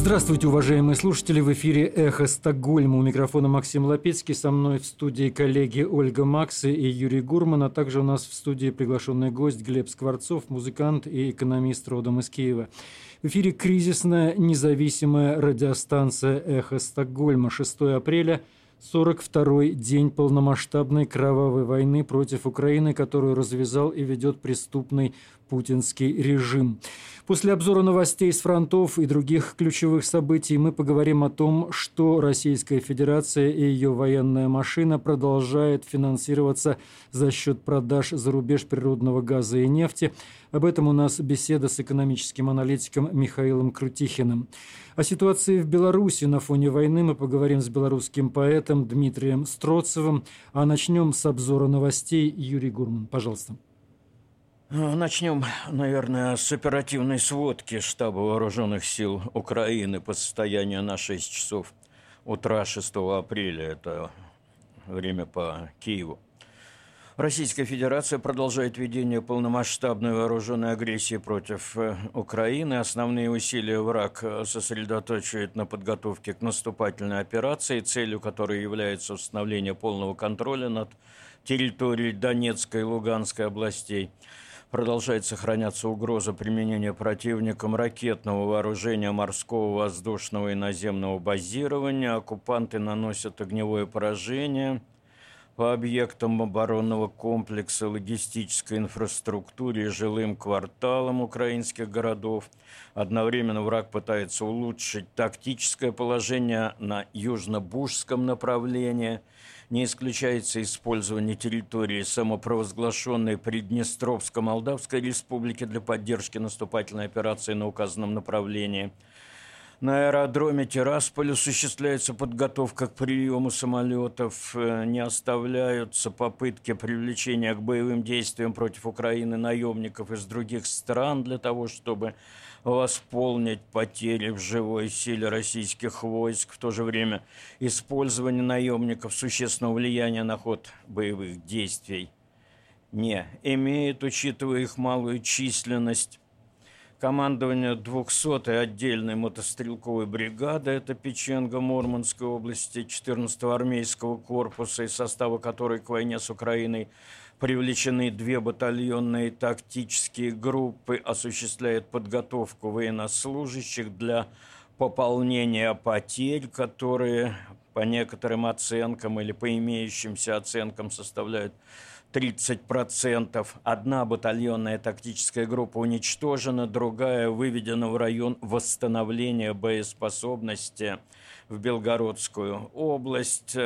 Здравствуйте, уважаемые слушатели! В эфире «Эхо Стокгольма». У микрофона Максим Лапецкий. Со мной в студии коллеги Ольга Максы и Юрий Гурман. А также у нас в студии приглашенный гость Глеб Скворцов, музыкант и экономист родом из Киева. В эфире кризисная независимая радиостанция «Эхо Стокгольма». 6 апреля – 42-й день полномасштабной кровавой войны против Украины, которую развязал и ведет преступный путинский режим. После обзора новостей с фронтов и других ключевых событий мы поговорим о том, что Российская Федерация и ее военная машина продолжает финансироваться за счет продаж за рубеж природного газа и нефти. Об этом у нас беседа с экономическим аналитиком Михаилом Крутихиным. О ситуации в Беларуси на фоне войны мы поговорим с белорусским поэтом Дмитрием Строцевым, а начнем с обзора новостей. Юрий Гурман, пожалуйста. Начнем, наверное, с оперативной сводки штаба вооруженных сил Украины по состоянию на 6 часов утра 6 апреля. Это время по Киеву. Российская Федерация продолжает ведение полномасштабной вооруженной агрессии против э, Украины. Основные усилия враг сосредоточивает на подготовке к наступательной операции, целью которой является установление полного контроля над территорией Донецкой и Луганской областей – продолжает сохраняться угроза применения противником ракетного вооружения морского, воздушного и наземного базирования. Оккупанты наносят огневое поражение по объектам оборонного комплекса, логистической инфраструктуре и жилым кварталам украинских городов. Одновременно враг пытается улучшить тактическое положение на южно-бужском направлении – не исключается использование территории самопровозглашенной Приднестровско-Молдавской республики для поддержки наступательной операции на указанном направлении. На аэродроме Тирасполь осуществляется подготовка к приему самолетов. Не оставляются попытки привлечения к боевым действиям против Украины наемников из других стран для того, чтобы восполнить потери в живой силе российских войск, в то же время использование наемников существенного влияния на ход боевых действий не имеет, учитывая их малую численность. Командование 200-й отдельной мотострелковой бригады, это Печенга Мурманской области, 14-го армейского корпуса, из состава которой к войне с Украиной Привлечены две батальонные тактические группы, осуществляют подготовку военнослужащих для пополнения потерь, которые по некоторым оценкам или по имеющимся оценкам составляют 30%. Одна батальонная тактическая группа уничтожена, другая выведена в район восстановления боеспособности в Белгородскую область.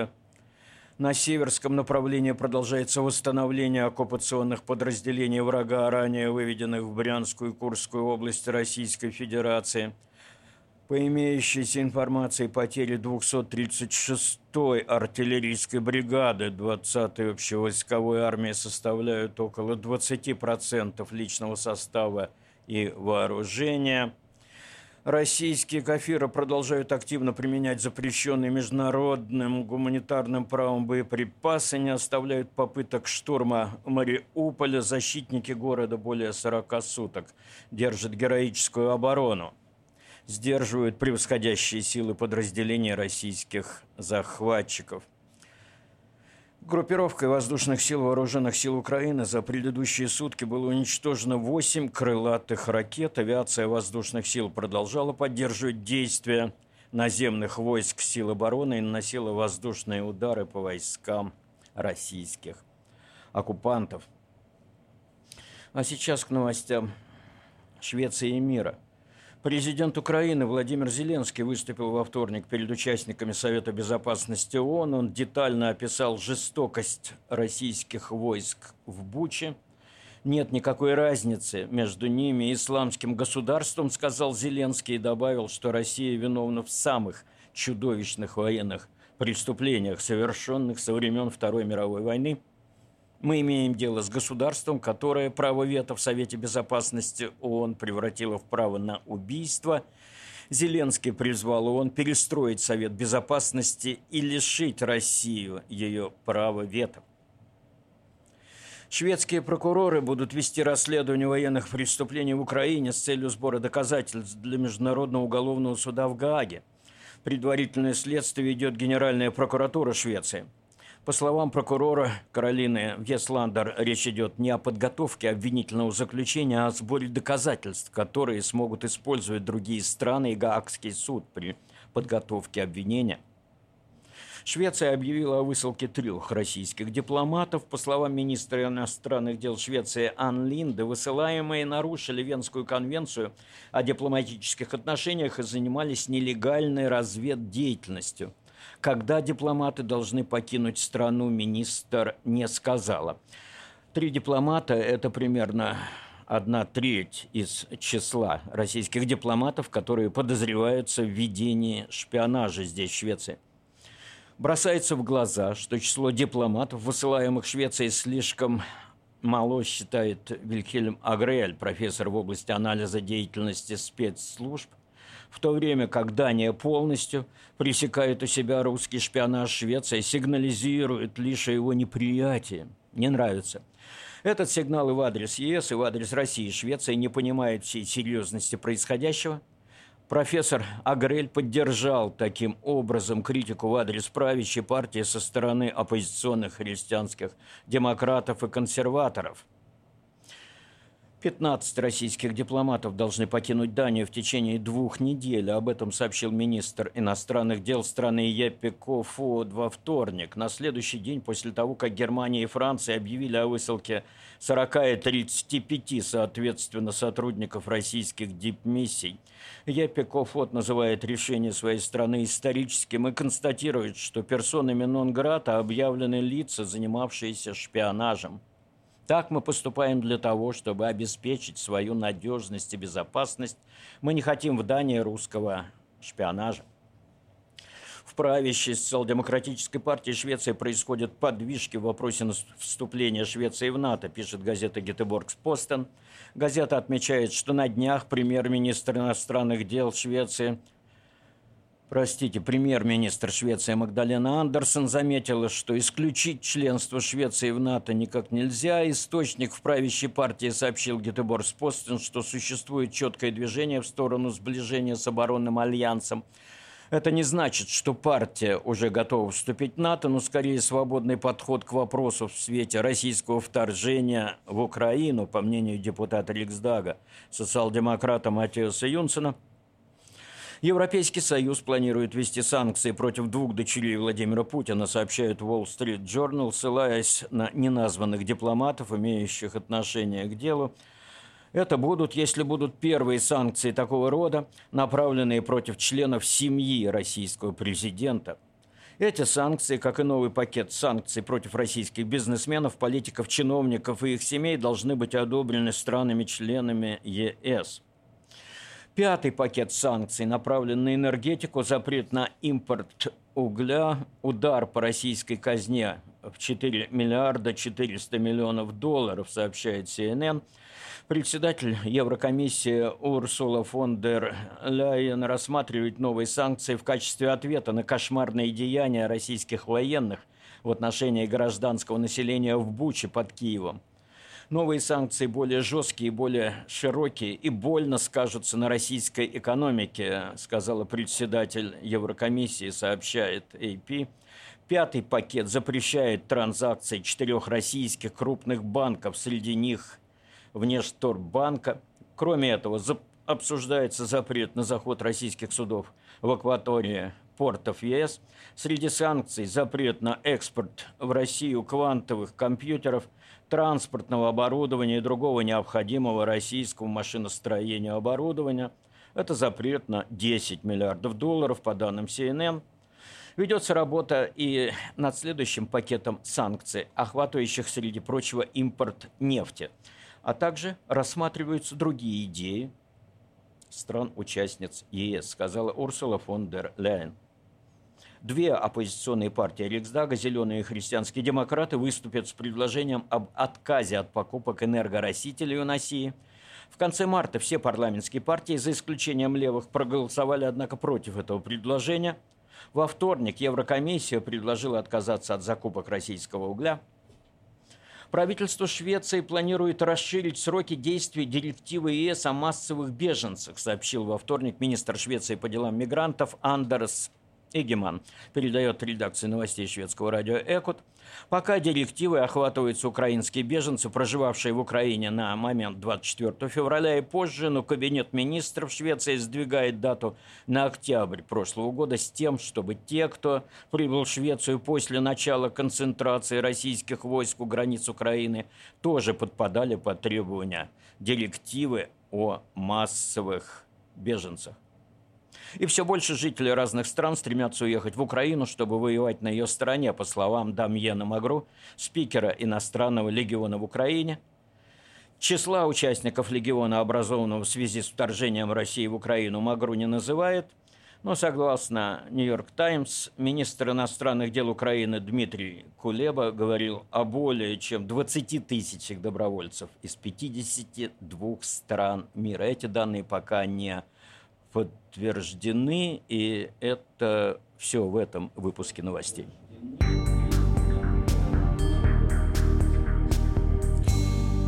На северском направлении продолжается восстановление оккупационных подразделений врага, ранее выведенных в Брянскую и Курскую области Российской Федерации. По имеющейся информации, потери 236-й артиллерийской бригады 20-й общевойсковой армии составляют около 20% личного состава и вооружения – Российские кафиры продолжают активно применять запрещенные международным гуманитарным правом боеприпасы, не оставляют попыток штурма Мариуполя. Защитники города более 40 суток держат героическую оборону. Сдерживают превосходящие силы подразделения российских захватчиков – Группировкой воздушных сил Вооруженных сил Украины за предыдущие сутки было уничтожено 8 крылатых ракет. Авиация воздушных сил продолжала поддерживать действия наземных войск сил обороны и наносила воздушные удары по войскам российских оккупантов. А сейчас к новостям Швеции и мира – Президент Украины Владимир Зеленский выступил во вторник перед участниками Совета Безопасности ООН. Он детально описал жестокость российских войск в Буче. Нет никакой разницы между ними и исламским государством, сказал Зеленский и добавил, что Россия виновна в самых чудовищных военных преступлениях, совершенных со времен Второй мировой войны – мы имеем дело с государством, которое право вето в Совете Безопасности ООН превратило в право на убийство. Зеленский призвал ООН перестроить Совет Безопасности и лишить Россию ее права вето. Шведские прокуроры будут вести расследование военных преступлений в Украине с целью сбора доказательств для Международного уголовного суда в Гааге. Предварительное следствие ведет Генеральная прокуратура Швеции. По словам прокурора Каролины Весландер, речь идет не о подготовке обвинительного заключения, а о сборе доказательств, которые смогут использовать другие страны и Гаагский суд при подготовке обвинения – Швеция объявила о высылке трех российских дипломатов. По словам министра иностранных дел Швеции Ан Линде, высылаемые нарушили Венскую конвенцию о дипломатических отношениях и занимались нелегальной разведдеятельностью. Когда дипломаты должны покинуть страну, министр не сказала. Три дипломата – это примерно одна треть из числа российских дипломатов, которые подозреваются в ведении шпионажа здесь, в Швеции. Бросается в глаза, что число дипломатов, высылаемых Швецией, слишком мало, считает Вильхельм Агрель, профессор в области анализа деятельности спецслужб, в то время как Дания полностью пресекает у себя русский шпионаж Швеции, сигнализирует лишь о его неприятии. Не нравится. Этот сигнал и в адрес ЕС, и в адрес России. Швеция не понимает всей серьезности происходящего – Профессор Агрель поддержал таким образом критику в адрес правящей партии со стороны оппозиционных христианских демократов и консерваторов. 15 российских дипломатов должны покинуть Данию в течение двух недель. Об этом сообщил министр иностранных дел страны Еппе Кофод во вторник, на следующий день после того, как Германия и Франция объявили о высылке 40 и 35, соответственно, сотрудников российских дипмиссий. Еппе Кофод называет решение своей страны историческим и констатирует, что персонами нон-грата объявлены лица, занимавшиеся шпионажем. Так мы поступаем для того, чтобы обеспечить свою надежность и безопасность. Мы не хотим в Дании русского шпионажа. В правящей социал-демократической партии Швеции происходят подвижки в вопросе вступления Швеции в НАТО, пишет газета «Гетеборгс Постен». Газета отмечает, что на днях премьер-министр иностранных дел Швеции – Простите, премьер-министр Швеции Магдалена Андерсон заметила, что исключить членство Швеции в НАТО никак нельзя. Источник в правящей партии сообщил Гетеборс Постен, что существует четкое движение в сторону сближения с оборонным альянсом. Это не значит, что партия уже готова вступить в НАТО, но скорее свободный подход к вопросу в свете российского вторжения в Украину, по мнению депутата Риксдага, социал-демократа Матиаса Юнсена – Европейский Союз планирует ввести санкции против двух дочерей Владимира Путина, сообщает Wall Street Journal, ссылаясь на неназванных дипломатов, имеющих отношение к делу. Это будут, если будут первые санкции такого рода, направленные против членов семьи российского президента. Эти санкции, как и новый пакет санкций против российских бизнесменов, политиков, чиновников и их семей, должны быть одобрены странами-членами ЕС. Пятый пакет санкций направлен на энергетику, запрет на импорт угля, удар по российской казне в 4 миллиарда 400 миллионов долларов, сообщает CNN. Председатель Еврокомиссии Урсула фон дер Ляйен рассматривает новые санкции в качестве ответа на кошмарные деяния российских военных в отношении гражданского населения в Буче под Киевом. Новые санкции более жесткие, более широкие и больно скажутся на российской экономике, сказала председатель Еврокомиссии, сообщает AP. Пятый пакет запрещает транзакции четырех российских крупных банков, среди них Внешторгбанка. Кроме этого, обсуждается запрет на заход российских судов в акватории портов ЕС. Среди санкций запрет на экспорт в Россию квантовых компьютеров – транспортного оборудования и другого необходимого российскому машиностроению оборудования. Это запрет на 10 миллиардов долларов, по данным CNN. Ведется работа и над следующим пакетом санкций, охватывающих, среди прочего, импорт нефти. А также рассматриваются другие идеи стран-участниц ЕС, сказала Урсула фон дер Ляйен. Две оппозиционные партии Риксдага, «Зеленые» и «Христианские демократы» выступят с предложением об отказе от покупок энергорасителей у России. В конце марта все парламентские партии, за исключением левых, проголосовали, однако, против этого предложения. Во вторник Еврокомиссия предложила отказаться от закупок российского угля. Правительство Швеции планирует расширить сроки действия директивы ЕС о массовых беженцах, сообщил во вторник министр Швеции по делам мигрантов Андерс Эгеман передает редакции новостей шведского радио «Экот». Пока директивы охватываются украинские беженцы, проживавшие в Украине на момент 24 февраля и позже, но Кабинет министров Швеции сдвигает дату на октябрь прошлого года с тем, чтобы те, кто прибыл в Швецию после начала концентрации российских войск у границ Украины, тоже подпадали под требования директивы о массовых беженцах. И все больше жителей разных стран стремятся уехать в Украину, чтобы воевать на ее стороне, по словам Дамьена Магру, спикера иностранного легиона в Украине. Числа участников легиона, образованного в связи с вторжением России в Украину, Магру не называет – но, согласно «Нью-Йорк Таймс», министр иностранных дел Украины Дмитрий Кулеба говорил о более чем 20 тысячах добровольцев из 52 стран мира. Эти данные пока не подтверждены, и это все в этом выпуске новостей.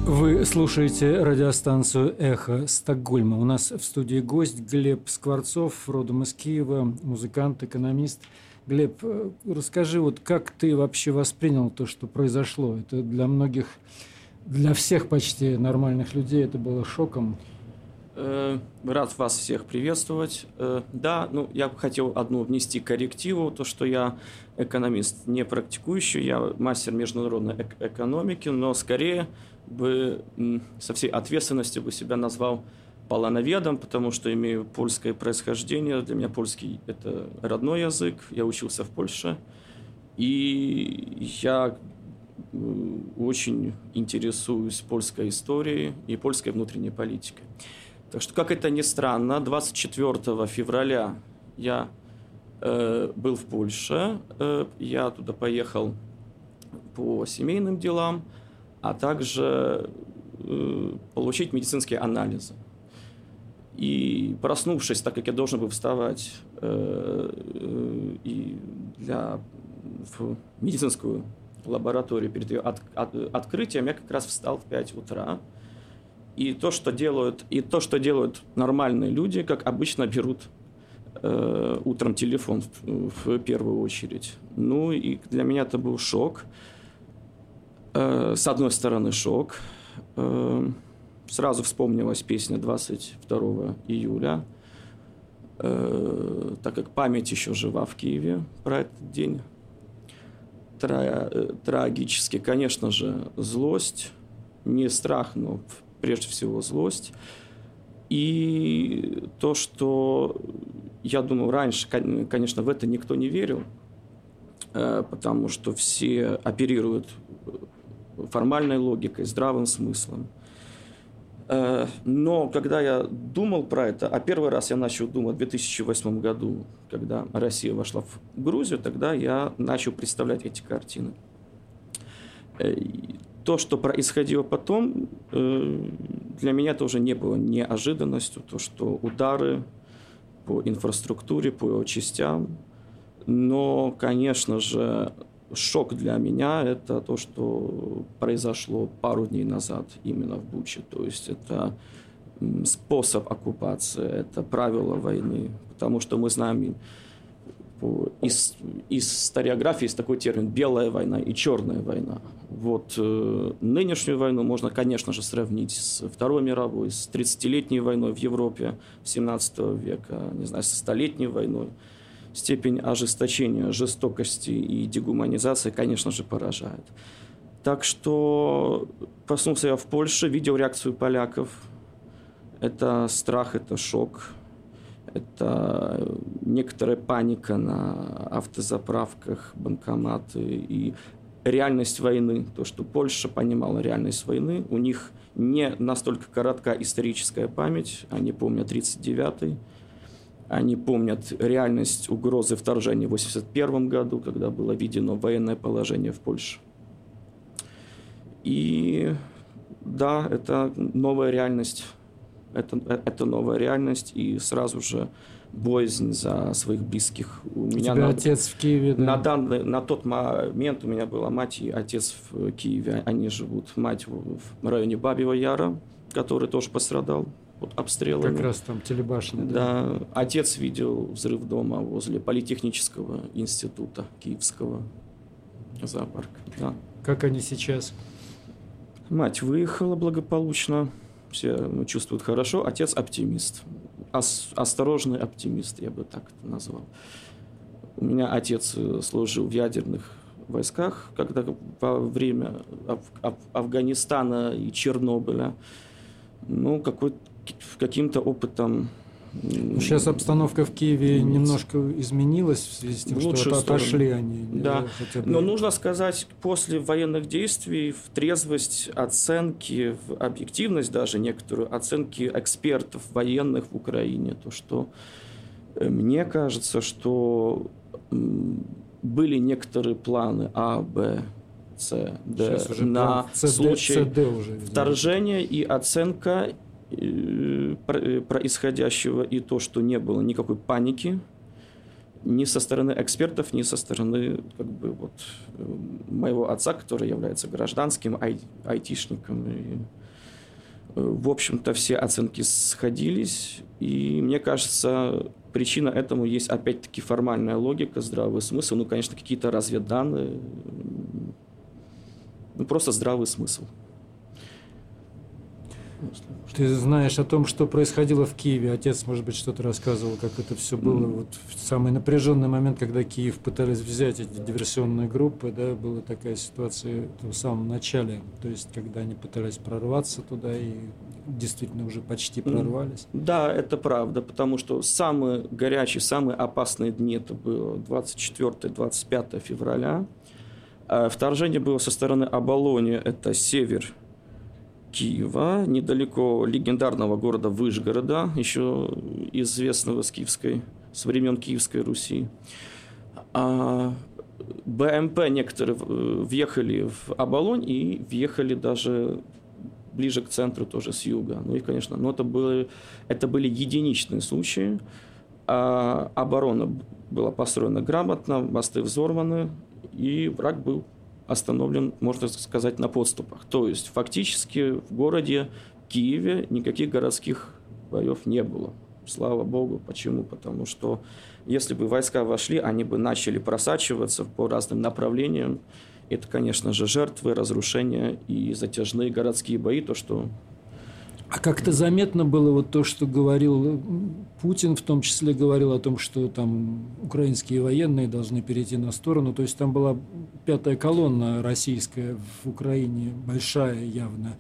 Вы слушаете радиостанцию «Эхо Стокгольма». У нас в студии гость Глеб Скворцов, родом из Киева, музыкант, экономист. Глеб, э, расскажи, вот как ты вообще воспринял то, что произошло? Это для многих, для всех почти нормальных людей это было шоком. Э, рад вас всех приветствовать. Э, да, ну, я бы хотел одну внести коррективу, то, что я экономист не практикующий, я мастер международной эк- экономики, но скорее бы со всей ответственностью бы себя назвал полоноведом, потому что имею польское происхождение. Для меня польский – это родной язык. Я учился в Польше. И я очень интересуюсь польской историей и польской внутренней политикой. Так что, как это ни странно, 24 февраля я э, был в Польше, э, я туда поехал по семейным делам, а также э, получить медицинские анализы. И проснувшись, так как я должен был вставать э, э, и для, в медицинскую лабораторию перед ее от, от, открытием, я как раз встал в 5 утра. И то, что делают, и то, что делают нормальные люди, как обычно берут э, утром телефон в, в первую очередь. Ну и для меня это был шок. Э, с одной стороны шок. Э, сразу вспомнилась песня 22 июля, э, так как память еще жива в Киеве про этот день. Тра э, трагически, конечно же, злость, не страх, но прежде всего злость. И то, что я думаю, раньше, конечно, в это никто не верил, э, потому что все оперируют формальной логикой, здравым смыслом. Э, но когда я думал про это, а первый раз я начал думать в 2008 году, когда Россия вошла в Грузию, тогда я начал представлять эти картины. То, что происходило потом, э, для меня тоже не было неожиданностью, то, что удары по инфраструктуре, по частям. Но, конечно же, шок для меня – это то, что произошло пару дней назад именно в Буче. То есть это способ оккупации, это правила войны. Потому что мы знаем из, из историографии есть такой термин «белая война» и «черная война». Вот э, нынешнюю войну можно, конечно же, сравнить с Второй мировой, с 30-летней войной в Европе 17 века, не знаю, со Столетней войной – степень ожесточения, жестокости и дегуманизации, конечно же, поражает. Так что проснулся я в Польше, видел реакцию поляков. Это страх, это шок, это некоторая паника на автозаправках, банкоматы и реальность войны. То, что Польша понимала реальность войны, у них не настолько коротка историческая память, они помнят 39-й, они помнят реальность угрозы вторжения в 1981 году, когда было введено военное положение в Польше. И да, это новая реальность. Это, это новая реальность, и сразу же боязнь за своих близких. У, у меня тебя на, отец в Киеве, да? На, данный, на тот момент у меня была мать и отец в Киеве. Они живут, мать в, в районе Бабьего Яра, который тоже пострадал от обстрелами. Как раз там телебашня. Да. да. Отец видел взрыв дома возле Политехнического института Киевского зоопарка. Да. Как они сейчас? Мать выехала благополучно, все чувствуют хорошо. Отец оптимист. Ос- осторожный оптимист, я бы так это назвал. У меня отец э, служил в ядерных войсках, когда во время Аф- Аф- Афганистана и Чернобыля. Ну, какой каким-то опытом Сейчас обстановка в Киеве немножко изменилась в связи с тем, что отошли они. Да, бы... но нужно сказать, после военных действий в трезвость оценки, в объективность даже некоторую, оценки экспертов военных в Украине, то что э, мне кажется, что были некоторые планы А, Б, С, Д на CD, случай CD уже, вторжения и оценка Э, э, происходящего и то, что не было никакой паники ни со стороны экспертов, ни со стороны как бы, вот, э, моего отца, который является гражданским ай- айтишником. И, в общем-то, все оценки сходились, и мне кажется, причина этому есть опять-таки формальная логика, здравый смысл, ну, конечно, какие-то разведданные, ну, просто здравый смысл. Ты знаешь о том, что происходило в Киеве. Отец, может быть, что-то рассказывал, как это все было. Mm. Вот в самый напряженный момент, когда Киев пытались взять эти диверсионные группы, да, была такая ситуация в самом начале. То есть, когда они пытались прорваться туда и действительно уже почти прорвались. Да, это правда, потому что самые горячие, самые опасные дни это было 24-25 февраля. А вторжение было со стороны Абалони, это север Киева, недалеко легендарного города Выжгорода, еще известного с киевской, с времен Киевской Руси. А БМП некоторые въехали в Оболонь и въехали даже ближе к центру тоже с юга. Ну и, конечно, но это были, это были единичные случаи. А оборона была построена грамотно, мосты взорваны, и враг был остановлен, можно сказать, на подступах. То есть фактически в городе Киеве никаких городских боев не было. Слава богу. Почему? Потому что если бы войска вошли, они бы начали просачиваться по разным направлениям. Это, конечно же, жертвы, разрушения и затяжные городские бои, то, что а как-то заметно было вот то, что говорил Путин, в том числе говорил о том, что там украинские военные должны перейти на сторону. То есть там была пятая колонна российская в Украине, большая явно.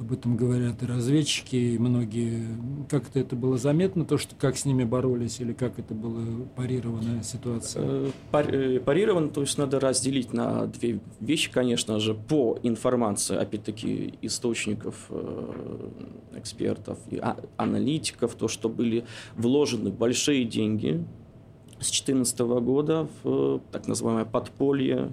Об этом говорят и разведчики, и многие. Как-то это было заметно, то, что как с ними боролись, или как это была парированная ситуация? Э, э, парировано, то есть надо разделить на две вещи, конечно же, по информации, опять-таки, источников, э, экспертов и а, аналитиков, то, что были вложены большие деньги с 2014 года в так называемое подполье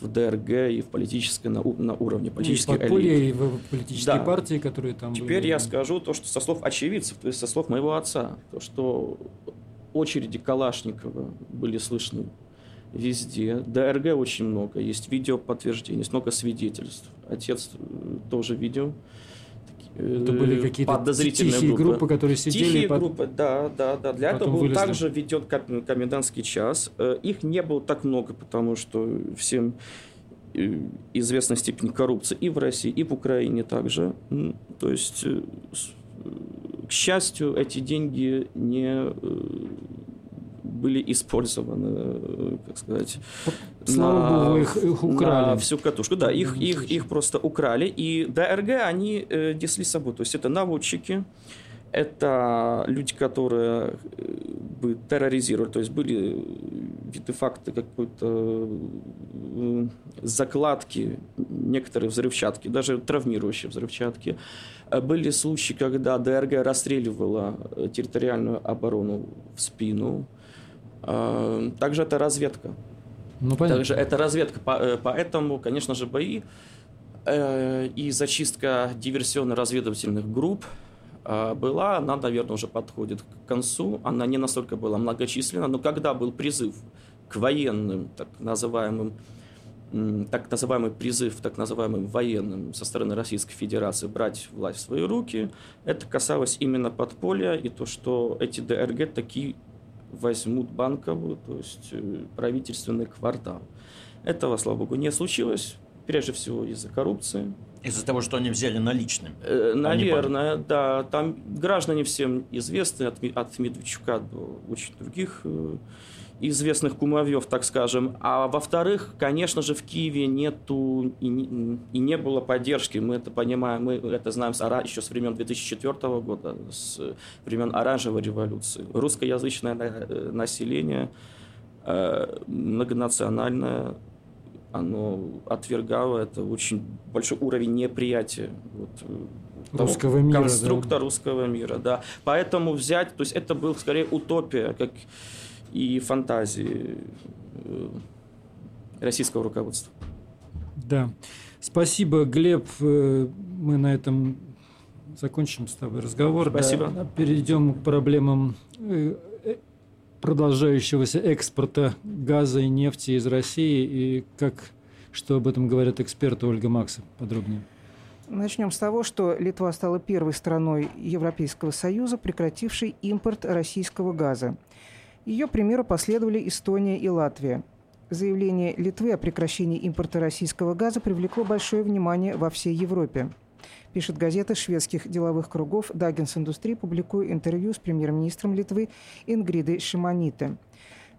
в ДРГ и в политической на, на уровне политических и элит. И в политические да. партии, которые там Теперь были. я скажу то, что со слов очевидцев, то есть со слов моего отца, то, что очереди Калашникова были слышны везде. ДРГ очень много, есть видео подтверждений, есть много свидетельств. Отец э, тоже видел. Это были э, какие-то подозрительные тихие группы. группы, которые сидели. Тихие под... группы, да, да, да. Для этого был вылезли. также введен комендантский час. Э, их не было так много, потому что всем э, известна степень коррупции и в России, и в Украине также. То есть, к счастью, эти деньги не были использованы, как сказать, Слава на, Богу, их, их украли. На всю катушку. Да, их, их, их просто украли. И ДРГ они э, несли с собой. То есть это наводчики, это люди, которые э, бы терроризировали, то есть были виды факты какой-то э, закладки, некоторые взрывчатки, даже травмирующие взрывчатки. Э, были случаи, когда ДРГ расстреливала территориальную оборону в спину. Также это разведка. Ну, понятно. Также это разведка, э, поэтому, конечно же, бои э, и зачистка диверсионно-разведывательных групп была, она, наверное, уже подходит к концу. Она не настолько была многочисленна, но когда был призыв к военным, так называемым, так называемый призыв так называемым военным со стороны Российской Федерации брать власть в свои руки, это касалось именно подполья и то, что эти ДРГ такие возьмут банковую, то есть э, правительственный квартал. Этого, слава богу, не случилось, прежде всего из-за коррупции. Из-за того, что они взяли наличным? Э, наверное, да. Там граждане всем известны, от, от Медведчука до очень других э, известных кумовьев, так скажем. А во-вторых, конечно же, в Киеве нету и не, и не было поддержки. Мы это понимаем, мы это знаем с, еще с времен 2004 года, с времен Оранжевой революции. Русскоязычное э, население э, многонациональное, оно отвергало это очень большой уровень неприятия вот, э, русского мира, конструкта да? русского мира, да. Поэтому взять, то есть это был скорее утопия, как и фантазии э, российского руководства. Да. Спасибо, Глеб. Э, мы на этом закончим с тобой разговор. Спасибо. Да. Перейдем к проблемам э, продолжающегося экспорта газа и нефти из России и как что об этом говорят эксперты Ольга Макса подробнее. Начнем с того, что Литва стала первой страной Европейского Союза, прекратившей импорт российского газа. Ее примеру последовали Эстония и Латвия. Заявление Литвы о прекращении импорта российского газа привлекло большое внимание во всей Европе. Пишет газета шведских деловых кругов «Даггинс Индустрии», публикуя интервью с премьер-министром Литвы Ингридой Шимоните.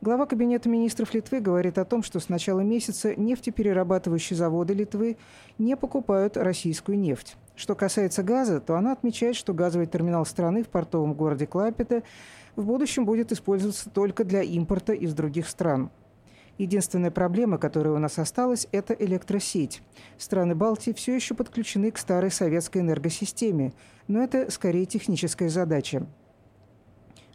Глава Кабинета министров Литвы говорит о том, что с начала месяца нефтеперерабатывающие заводы Литвы не покупают российскую нефть. Что касается газа, то она отмечает, что газовый терминал страны в портовом городе Клайпеда в будущем будет использоваться только для импорта из других стран. Единственная проблема, которая у нас осталась, это электросеть. Страны Балтии все еще подключены к старой советской энергосистеме, но это скорее техническая задача.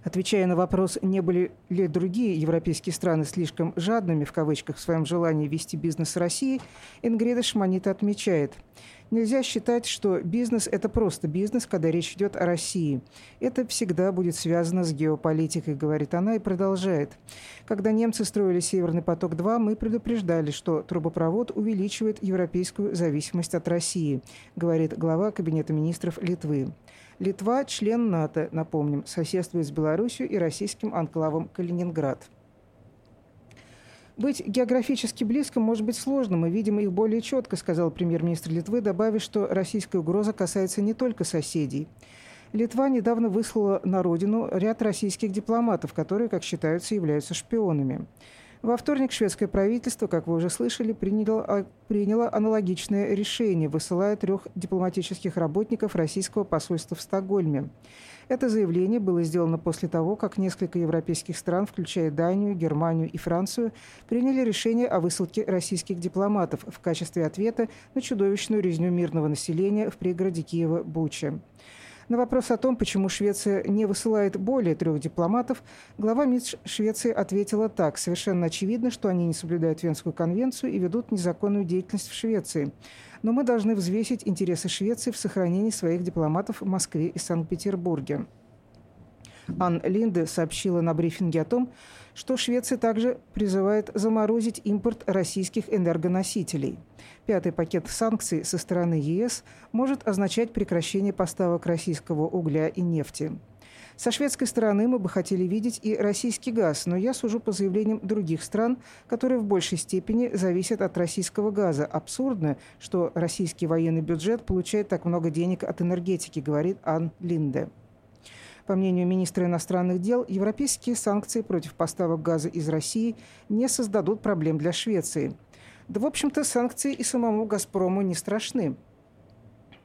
Отвечая на вопрос, не были ли другие европейские страны слишком «жадными» в кавычках в своем желании вести бизнес с Россией, Ингрида Шманита отмечает – Нельзя считать, что бизнес – это просто бизнес, когда речь идет о России. Это всегда будет связано с геополитикой, говорит она и продолжает. Когда немцы строили «Северный поток-2», мы предупреждали, что трубопровод увеличивает европейскую зависимость от России, говорит глава Кабинета министров Литвы. Литва – член НАТО, напомним, соседствует с Беларусью и российским анклавом Калининград. Быть географически близко может быть сложно, мы видим их более четко, сказал премьер-министр Литвы, добавив, что российская угроза касается не только соседей. Литва недавно выслала на родину ряд российских дипломатов, которые, как считаются, являются шпионами. Во вторник шведское правительство, как вы уже слышали, приняло, а, приняло аналогичное решение, высылая трех дипломатических работников российского посольства в Стокгольме. Это заявление было сделано после того, как несколько европейских стран, включая Данию, Германию и Францию, приняли решение о высылке российских дипломатов в качестве ответа на чудовищную резню мирного населения в пригороде Киева Буча. На вопрос о том, почему Швеция не высылает более трех дипломатов, глава МИД Швеции ответила так. Совершенно очевидно, что они не соблюдают Венскую конвенцию и ведут незаконную деятельность в Швеции но мы должны взвесить интересы Швеции в сохранении своих дипломатов в Москве и Санкт-Петербурге. Ан Линде сообщила на брифинге о том, что Швеция также призывает заморозить импорт российских энергоносителей. Пятый пакет санкций со стороны ЕС может означать прекращение поставок российского угля и нефти. Со шведской стороны мы бы хотели видеть и российский газ, но я сужу по заявлениям других стран, которые в большей степени зависят от российского газа. Абсурдно, что российский военный бюджет получает так много денег от энергетики, говорит Ан Линде. По мнению министра иностранных дел, европейские санкции против поставок газа из России не создадут проблем для Швеции. Да, в общем-то, санкции и самому «Газпрому» не страшны.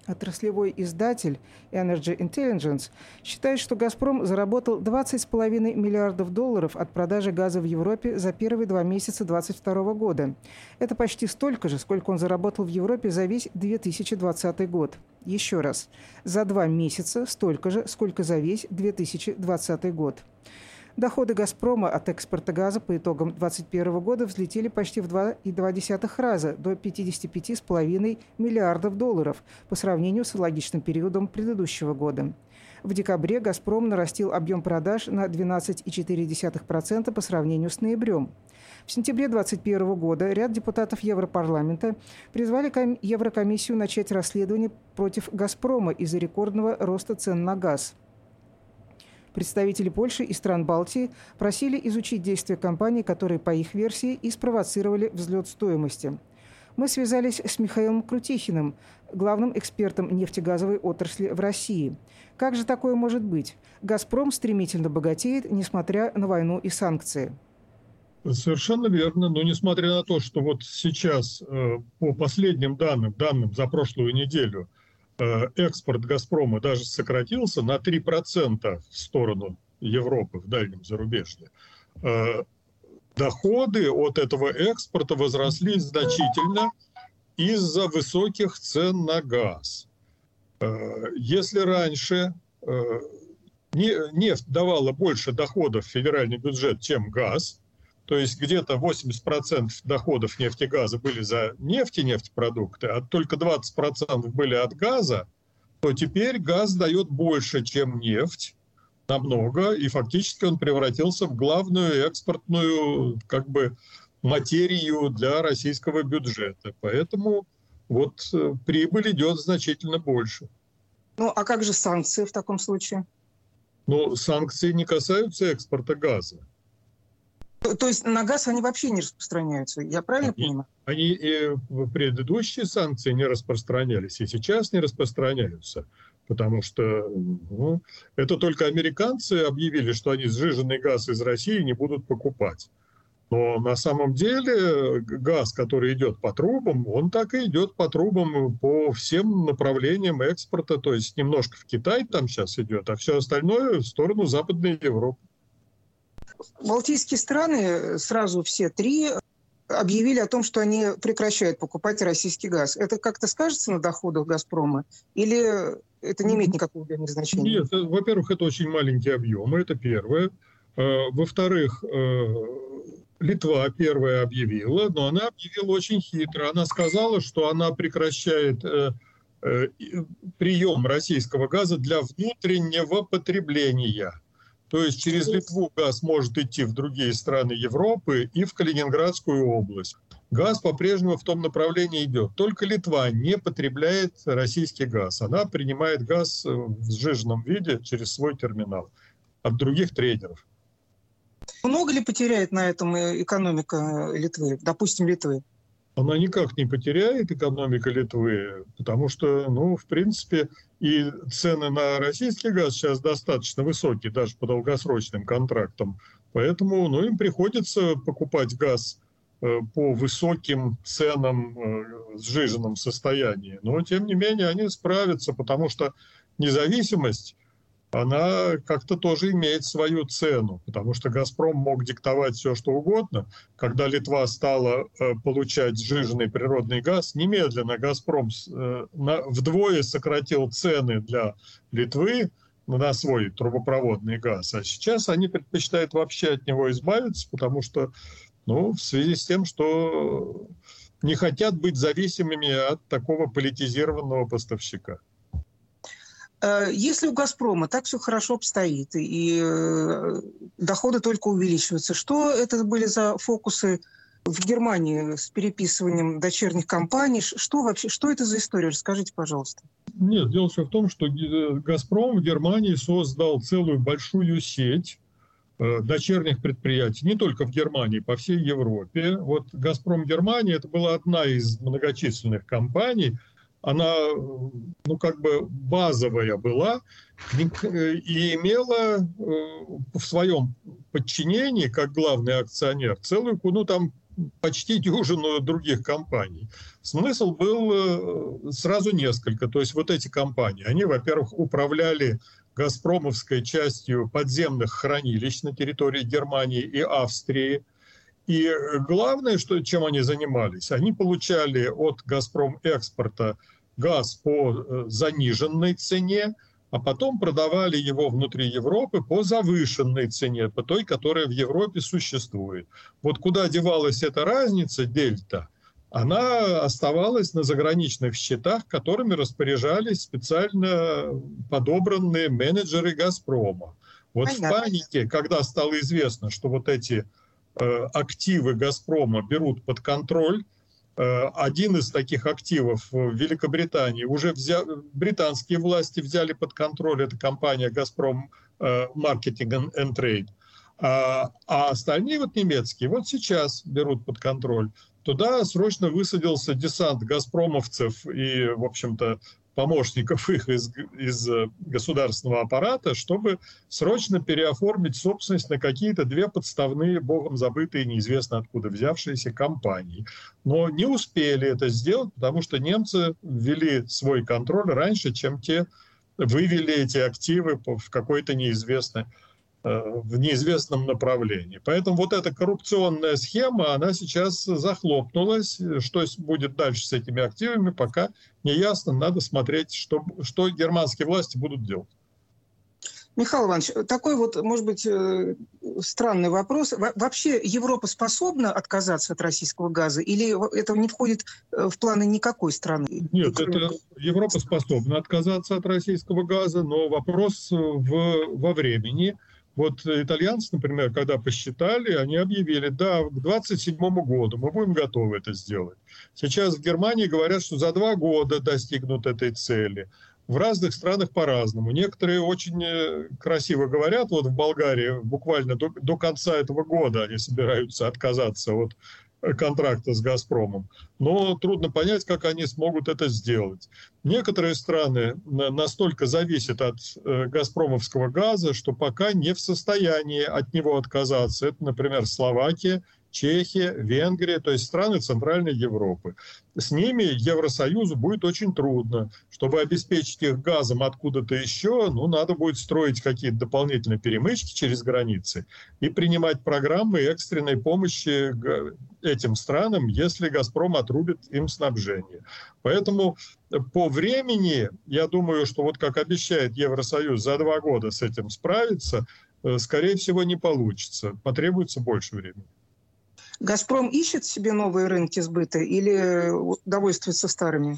Отраслевой издатель Energy Intelligence считает, что «Газпром» заработал 20,5 миллиардов долларов от продажи газа в Европе за первые два месяца 2022 года. Это почти столько же, сколько он заработал в Европе за весь 2020 год. Еще раз, за два месяца столько же, сколько за весь 2020 год. Доходы «Газпрома» от экспорта газа по итогам 2021 года взлетели почти в 2,2 раза до 55,5 миллиардов долларов по сравнению с аналогичным периодом предыдущего года. В декабре «Газпром» нарастил объем продаж на 12,4% по сравнению с ноябрем. В сентябре 2021 года ряд депутатов Европарламента призвали Еврокомиссию начать расследование против «Газпрома» из-за рекордного роста цен на газ. Представители Польши и стран Балтии просили изучить действия компаний, которые, по их версии, и спровоцировали взлет стоимости. Мы связались с Михаилом Крутихиным, главным экспертом нефтегазовой отрасли в России. Как же такое может быть? «Газпром» стремительно богатеет, несмотря на войну и санкции. Совершенно верно. Но несмотря на то, что вот сейчас э, по последним данным, данным за прошлую неделю, экспорт «Газпрома» даже сократился на 3% в сторону Европы, в дальнем зарубежье, э, доходы от этого экспорта возросли значительно из-за высоких цен на газ. Э, если раньше нефть давала больше доходов в федеральный бюджет, чем газ, то есть где-то 80% доходов нефтегаза были за нефть и нефтепродукты, а только 20% были от газа, то теперь газ дает больше, чем нефть, намного, и фактически он превратился в главную экспортную как бы материю для российского бюджета. Поэтому вот э, прибыль идет значительно больше. Ну, а как же санкции в таком случае? Ну, санкции не касаются экспорта газа. То есть на газ они вообще не распространяются, я правильно они, понимаю? Они и в предыдущие санкции не распространялись, и сейчас не распространяются. Потому что ну, это только американцы объявили, что они сжиженный газ из России не будут покупать. Но на самом деле газ, который идет по трубам, он так и идет по трубам по всем направлениям экспорта. То есть немножко в Китай там сейчас идет, а все остальное в сторону Западной Европы. Балтийские страны, сразу все три, объявили о том, что они прекращают покупать российский газ. Это как-то скажется на доходах «Газпрома» или это не имеет никакого для них значения? Нет, э, во-первых, это очень маленькие объемы, это первое. Э, во-вторых, э, Литва первая объявила, но она объявила очень хитро. Она сказала, что она прекращает прием российского газа для внутреннего потребления. То есть через Литву газ может идти в другие страны Европы и в Калининградскую область. Газ по-прежнему в том направлении идет. Только Литва не потребляет российский газ. Она принимает газ в сжиженном виде через свой терминал от других трейдеров. Много ли потеряет на этом экономика Литвы, допустим, Литвы? Она никак не потеряет экономика Литвы, потому что, ну, в принципе, и цены на российский газ сейчас достаточно высокие, даже по долгосрочным контрактам. Поэтому, ну, им приходится покупать газ э, по высоким ценам э, в сжиженном состоянии. Но, тем не менее, они справятся, потому что независимость она как-то тоже имеет свою цену, потому что «Газпром» мог диктовать все, что угодно. Когда Литва стала э, получать сжиженный природный газ, немедленно «Газпром» э, вдвое сократил цены для Литвы на свой трубопроводный газ. А сейчас они предпочитают вообще от него избавиться, потому что ну, в связи с тем, что не хотят быть зависимыми от такого политизированного поставщика. Э, если у «Газпрома» так все хорошо обстоит, и э, доходы только увеличиваются, что это были за фокусы в Германии с переписыванием дочерних компаний? Что вообще, что это за история? Расскажите, пожалуйста. Нет, дело все в том, что э, «Газпром» в Германии создал целую большую сеть дочерних предприятий, не только в Германии, по всей Европе. Вот «Газпром» Германия – это была одна из многочисленных компаний – она, ну, как бы базовая была и имела э, в своем подчинении, как главный акционер, целую, ну, там почти дюжину других компаний. Смысл был э, сразу несколько. То есть вот эти компании, они, во-первых, управляли газпромовской частью подземных хранилищ на территории Германии и Австрии. И главное, что, чем они занимались, они получали от «Газпром» экспорта газ по э, заниженной цене, а потом продавали его внутри Европы по завышенной цене, по той, которая в Европе существует. Вот куда девалась эта разница, дельта, она оставалась на заграничных счетах, которыми распоряжались специально подобранные менеджеры «Газпрома». Вот Понятно. в панике, когда стало известно, что вот эти э, активы «Газпрома» берут под контроль, один из таких активов в Великобритании уже взя... британские власти взяли под контроль, это компания «Газпром Маркетинг and Trade», а, а остальные вот немецкие вот сейчас берут под контроль. Туда срочно высадился десант газпромовцев и, в общем-то, помощников их из, из э, государственного аппарата, чтобы срочно переоформить собственность на какие-то две подставные, богом забытые, неизвестно откуда взявшиеся компании. Но не успели это сделать, потому что немцы ввели свой контроль раньше, чем те вывели эти активы в какой-то неизвестный в неизвестном направлении. Поэтому вот эта коррупционная схема, она сейчас захлопнулась. Что будет дальше с этими активами, пока не ясно. Надо смотреть, что, что германские власти будут делать. Михаил Иванович, такой вот, может быть, э, странный вопрос. Вообще Европа способна отказаться от российского газа или это не входит э, в планы никакой страны? Нет, это Европа способна отказаться от российского газа, но вопрос в, во времени – вот итальянцы, например, когда посчитали, они объявили, да, к 27 году мы будем готовы это сделать. Сейчас в Германии говорят, что за два года достигнут этой цели. В разных странах по-разному. Некоторые очень э, красиво говорят, вот в Болгарии буквально до, до конца этого года они собираются отказаться от контракта с «Газпромом». Но трудно понять, как они смогут это сделать. Некоторые страны настолько зависят от э, «Газпромовского» газа, что пока не в состоянии от него отказаться. Это, например, Словакия, Чехия, Венгрия, то есть страны Центральной Европы. С ними Евросоюзу будет очень трудно. Чтобы обеспечить их газом откуда-то еще, ну, надо будет строить какие-то дополнительные перемычки через границы и принимать программы экстренной помощи этим странам, если «Газпром» отрубит им снабжение. Поэтому по времени, я думаю, что вот как обещает Евросоюз за два года с этим справиться, э, скорее всего, не получится. Потребуется больше времени. «Газпром» ищет себе новые рынки сбыта или довольствуется старыми?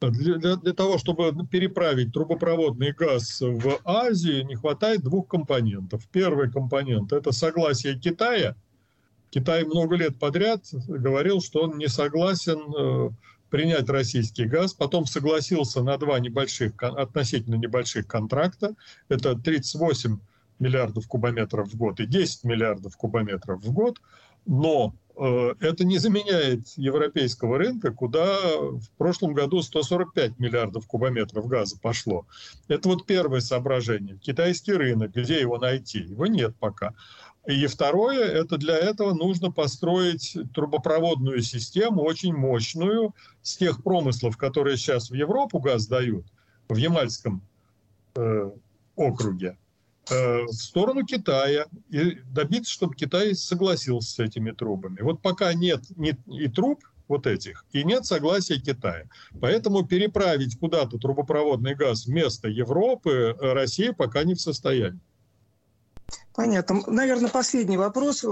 Для, для, для того, чтобы переправить трубопроводный газ в Азию, не хватает двух компонентов. Первый компонент – это согласие Китая. Китай много лет подряд говорил, что он не согласен э, принять российский газ. Потом согласился на два небольших, относительно небольших контракта. Это 38 миллиардов кубометров в год и 10 миллиардов кубометров в год. Но э, это не заменяет европейского рынка, куда в прошлом году 145 миллиардов кубометров газа пошло. Это вот первое соображение. Китайский рынок, где его найти? Его нет пока. И второе, это для этого нужно построить трубопроводную систему, очень мощную, с тех промыслов, которые сейчас в Европу газ дают, в Ямальском э, округе. Э, в сторону Китая и добиться, чтобы Китай согласился с этими трубами. Вот пока нет ни, и труб вот этих, и нет согласия Китая. Поэтому переправить куда-то трубопроводный газ вместо Европы э, Россия пока не в состоянии. Понятно. Наверное, последний вопрос. Э,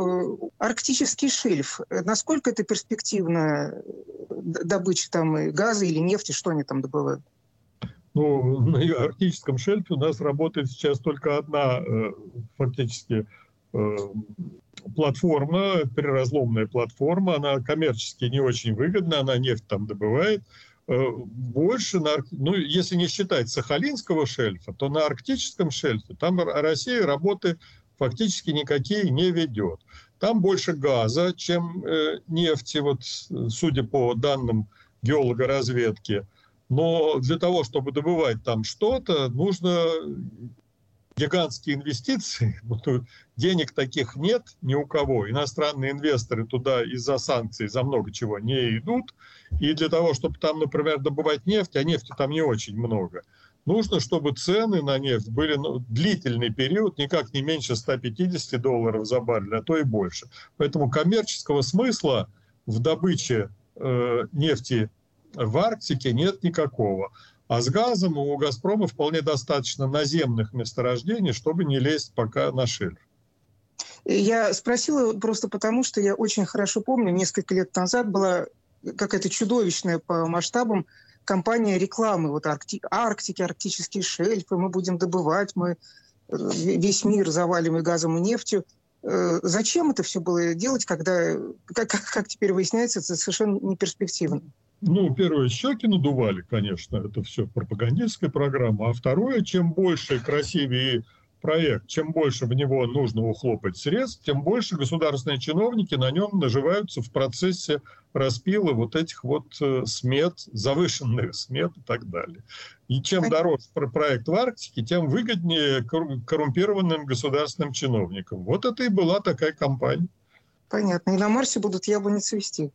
арктический шельф. Насколько это перспективная добыча там газа или нефти? Что они там добывают? Ну, на арктическом шельфе у нас работает сейчас только одна э, фактически э, платформа, переразломная платформа. Она коммерчески не очень выгодна, она нефть там добывает. Э, больше, на, ну, если не считать Сахалинского шельфа, то на арктическом шельфе там Россия работы фактически никакие не ведет. Там больше газа, чем нефти, вот, судя по данным геологоразведки. разведки но для того, чтобы добывать там что-то, нужно гигантские инвестиции. Денег таких нет ни у кого. Иностранные инвесторы туда из-за санкций, за много чего не идут. И для того, чтобы там, например, добывать нефть, а нефти там не очень много, нужно, чтобы цены на нефть были ну, длительный период, никак не меньше 150 долларов за баррель, а то и больше. Поэтому коммерческого смысла в добыче э, нефти в Арктике нет никакого. А с газом у «Газпрома» вполне достаточно наземных месторождений, чтобы не лезть пока на шельф. Я спросила просто потому, что я очень хорошо помню, несколько лет назад была какая-то чудовищная по масштабам компания рекламы вот Аркти... Арктики, арктические шельфы, мы будем добывать, мы э, весь мир завалим газом и нефтью. Э, зачем это все было делать, когда, как, как теперь выясняется, это совершенно не перспективно? Ну, первое, щеки надували, конечно, это все пропагандистская программа. А второе, чем больше и красивее проект, чем больше в него нужно ухлопать средств, тем больше государственные чиновники на нем наживаются в процессе распила вот этих вот э, смет, завышенных смет и так далее. И чем дороже проект в Арктике, тем выгоднее коррумпированным государственным чиновникам. Вот это и была такая кампания. Понятно. И на Марсе будут яблони цвести.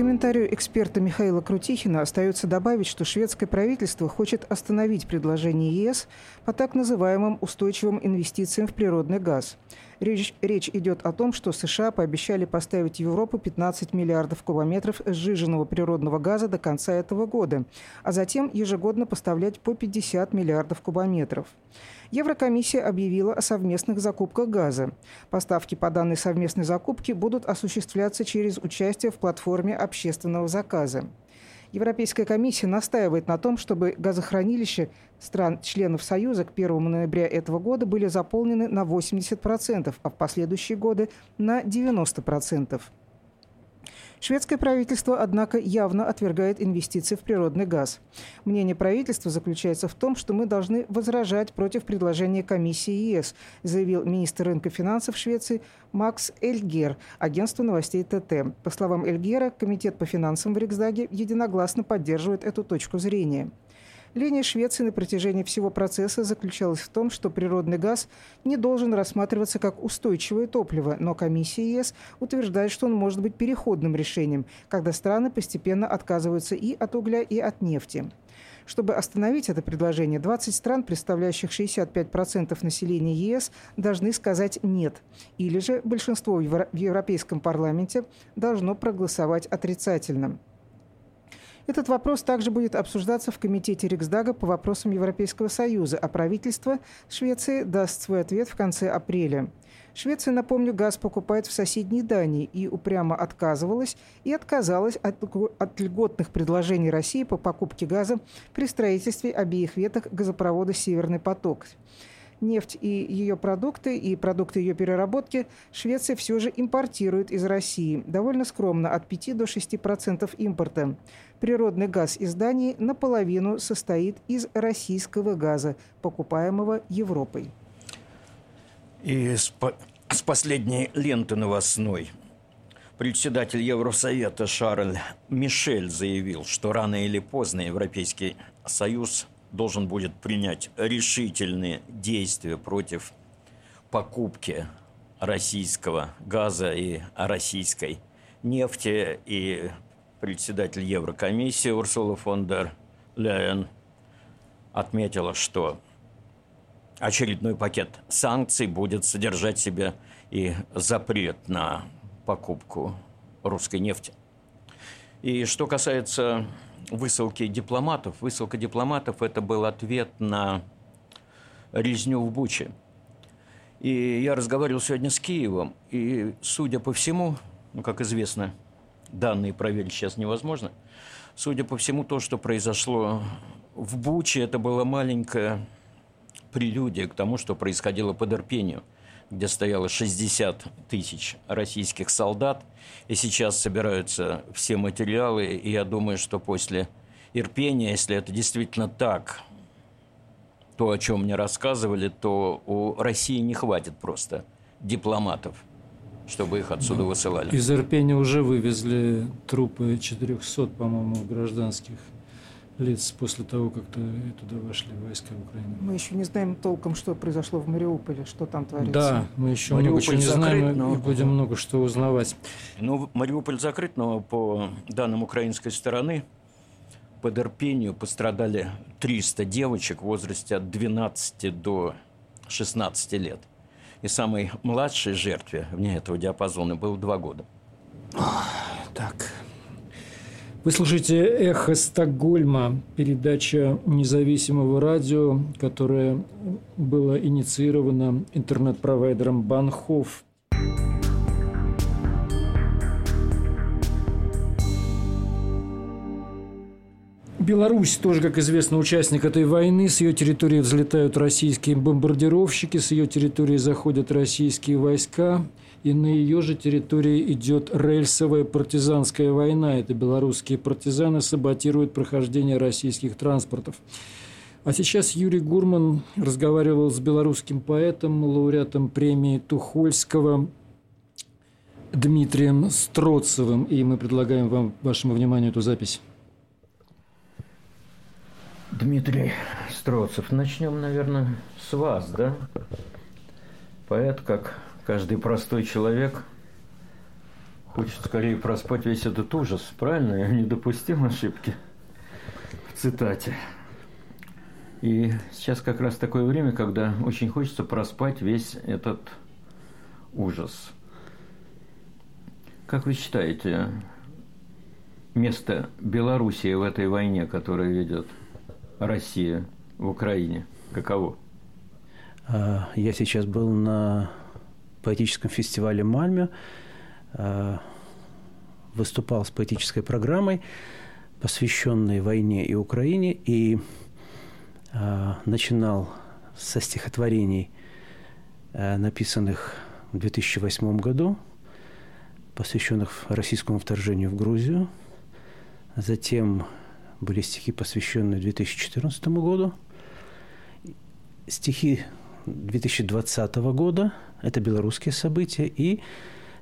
Комментарию эксперта Михаила Крутихина остается добавить, что шведское правительство хочет остановить предложение ЕС по так называемым устойчивым инвестициям в природный газ. Речь, речь идет о том, что США пообещали поставить в Европу 15 миллиардов кубометров сжиженного природного газа до конца этого года, а затем ежегодно поставлять по 50 миллиардов кубометров. Еврокомиссия объявила о совместных закупках газа. Поставки по данной совместной закупке будут осуществляться через участие в платформе общественного заказа. Европейская комиссия настаивает на том, чтобы газохранилища стран-членов Союза к 1 ноября этого года были заполнены на 80%, а в последующие годы на 90%. Шведское правительство, однако, явно отвергает инвестиции в природный газ. Мнение правительства заключается в том, что мы должны возражать против предложения комиссии ЕС, заявил министр рынка финансов Швеции Макс Эльгер, агентству новостей ТТ. По словам Эльгера, Комитет по финансам в Риксдаге единогласно поддерживает эту точку зрения. Линия Швеции на протяжении всего процесса заключалась в том, что природный газ не должен рассматриваться как устойчивое топливо, но комиссия ЕС утверждает, что он может быть переходным решением, когда страны постепенно отказываются и от угля, и от нефти. Чтобы остановить это предложение, 20 стран, представляющих 65% населения ЕС, должны сказать «нет». Или же большинство в Европейском парламенте должно проголосовать отрицательно. Этот вопрос также будет обсуждаться в Комитете Риксдага по вопросам Европейского Союза, а правительство Швеции даст свой ответ в конце апреля. Швеция, напомню, газ покупает в соседней Дании и упрямо отказывалась и отказалась от, от льготных предложений России по покупке газа при строительстве обеих веток газопровода «Северный поток» нефть и ее продукты, и продукты ее переработки Швеция все же импортирует из России. Довольно скромно, от 5 до 6 процентов импорта. Природный газ из Дании наполовину состоит из российского газа, покупаемого Европой. И с, по с последней ленты новостной председатель Евросовета Шарль Мишель заявил, что рано или поздно Европейский Союз должен будет принять решительные действия против покупки российского газа и российской нефти. И председатель Еврокомиссии Урсула фон дер Ляйен отметила, что очередной пакет санкций будет содержать в себе и запрет на покупку русской нефти. И что касается высылки дипломатов. Высылка дипломатов – это был ответ на резню в Буче. И я разговаривал сегодня с Киевом, и, судя по всему, ну, как известно, данные проверить сейчас невозможно, судя по всему, то, что произошло в Буче, это была маленькая прелюдия к тому, что происходило под Ирпению – где стояло 60 тысяч российских солдат. И сейчас собираются все материалы. И я думаю, что после Ирпения, если это действительно так, то, о чем мне рассказывали, то у России не хватит просто дипломатов, чтобы их отсюда высылали. Из Ирпения уже вывезли трупы 400, по-моему, гражданских лиц после того, как туда вошли войска Украины. Мы еще не знаем толком, что произошло в Мариуполе, что там творится. Да, мы еще Мариуполь много чего не закрыт, знаем но... и будем много что узнавать. Ну, Мариуполь закрыт, но по данным украинской стороны, под Ирпению пострадали 300 девочек в возрасте от 12 до 16 лет. И самой младшей жертве вне этого диапазона было два года. Так. Вы слушаете «Эхо Стокгольма», передача независимого радио, которая была инициирована интернет-провайдером Банхоф. Беларусь тоже, как известно, участник этой войны. С ее территории взлетают российские бомбардировщики, с ее территории заходят российские войска. И на ее же территории идет рельсовая партизанская война. Это белорусские партизаны саботируют прохождение российских транспортов. А сейчас Юрий Гурман разговаривал с белорусским поэтом, лауреатом премии Тухольского Дмитрием Строцевым. И мы предлагаем вам, вашему вниманию эту запись. Дмитрий Строцев. Начнем, наверное, с вас, да? Поэт, как каждый простой человек, хочет скорее проспать весь этот ужас, правильно? Я не допустил ошибки в цитате. И сейчас как раз такое время, когда очень хочется проспать весь этот ужас. Как вы считаете, место Белоруссии в этой войне, которая ведет – Россия в Украине? Каково? А, я сейчас был на поэтическом фестивале Мальме, а, выступал с поэтической программой, посвященной войне и Украине, и а, начинал со стихотворений, написанных в 2008 году, посвященных российскому вторжению в Грузию. Затем были стихи, посвященные 2014 году. Стихи 2020 года – это белорусские события и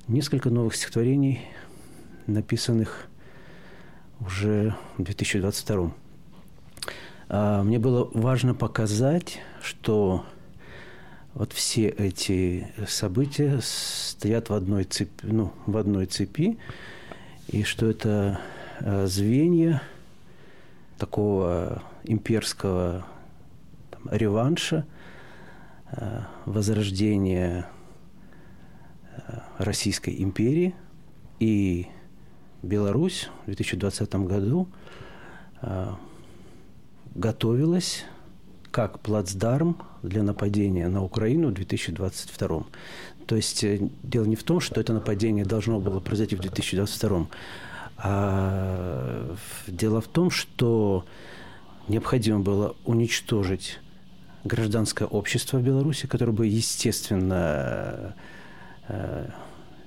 несколько новых стихотворений, написанных уже в 2022. А, мне было важно показать, что вот все эти события стоят в одной цепи, ну, в одной цепи, и что это а, звенья – такого имперского там, реванша, э, возрождения э, Российской империи. И Беларусь в 2020 году э, готовилась как плацдарм для нападения на Украину в 2022. То есть дело не в том, что это нападение должно было произойти в 2022, а дело в том, что необходимо было уничтожить гражданское общество в Беларуси, которое бы, естественно, э,